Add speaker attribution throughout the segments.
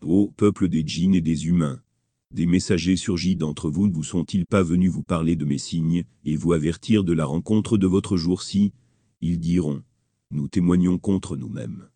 Speaker 1: Ô peuple des djinns et des humains, des messagers surgis d'entre vous ne vous sont-ils pas venus vous parler de mes signes, et vous avertir de la rencontre de votre jour-ci Ils diront, nous témoignons contre nous-mêmes.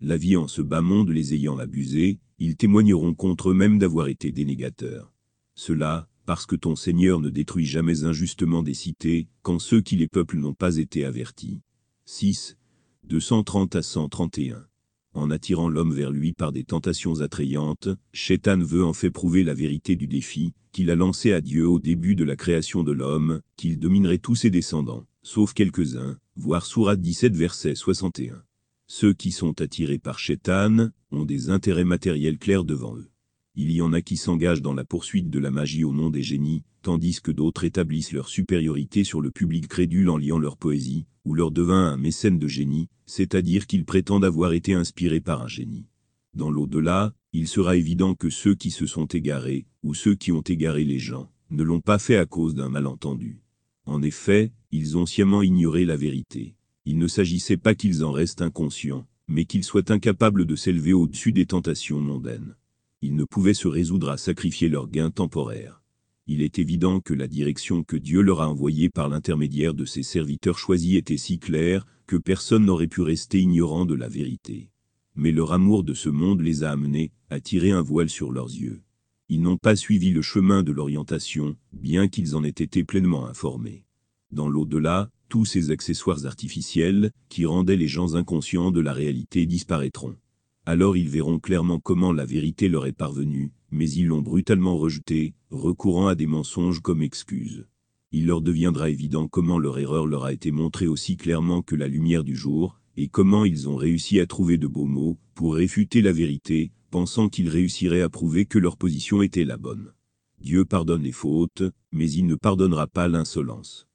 Speaker 1: La vie en ce bas monde les ayant abusés, ils témoigneront contre eux-mêmes d'avoir été dénégateurs. Cela, parce que ton Seigneur ne détruit jamais injustement des cités, quand ceux qui les peuplent n'ont pas été avertis. 6. 230 à 131 en attirant l'homme vers lui par des tentations attrayantes, Shaitan veut en fait prouver la vérité du défi qu'il a lancé à Dieu au début de la création de l'homme, qu'il dominerait tous ses descendants, sauf quelques-uns, voire Sourate 17 verset 61. Ceux qui sont attirés par Shaitan ont des intérêts matériels clairs devant eux. Il y en a qui s'engagent dans la poursuite de la magie au nom des génies, tandis que d'autres établissent leur supériorité sur le public crédule en liant leur poésie, ou leur devint un mécène de génie, c'est-à-dire qu'ils prétendent avoir été inspirés par un génie. Dans l'au-delà, il sera évident que ceux qui se sont égarés, ou ceux qui ont égaré les gens, ne l'ont pas fait à cause d'un malentendu. En effet, ils ont sciemment ignoré la vérité. Il ne s'agissait pas qu'ils en restent inconscients, mais qu'ils soient incapables de s'élever au-dessus des tentations mondaines. Ils ne pouvaient se résoudre à sacrifier leurs gains temporaires. Il est évident que la direction que Dieu leur a envoyée par l'intermédiaire de ses serviteurs choisis était si claire que personne n'aurait pu rester ignorant de la vérité. Mais leur amour de ce monde les a amenés à tirer un voile sur leurs yeux. Ils n'ont pas suivi le chemin de l'orientation, bien qu'ils en aient été pleinement informés. Dans l'au-delà, tous ces accessoires artificiels, qui rendaient les gens inconscients de la réalité disparaîtront. Alors ils verront clairement comment la vérité leur est parvenue, mais ils l'ont brutalement rejetée, recourant à des mensonges comme excuse. Il leur deviendra évident comment leur erreur leur a été montrée aussi clairement que la lumière du jour, et comment ils ont réussi à trouver de beaux mots, pour réfuter la vérité, pensant qu'ils réussiraient à prouver que leur position était la bonne. Dieu pardonne les fautes, mais il ne pardonnera pas l'insolence.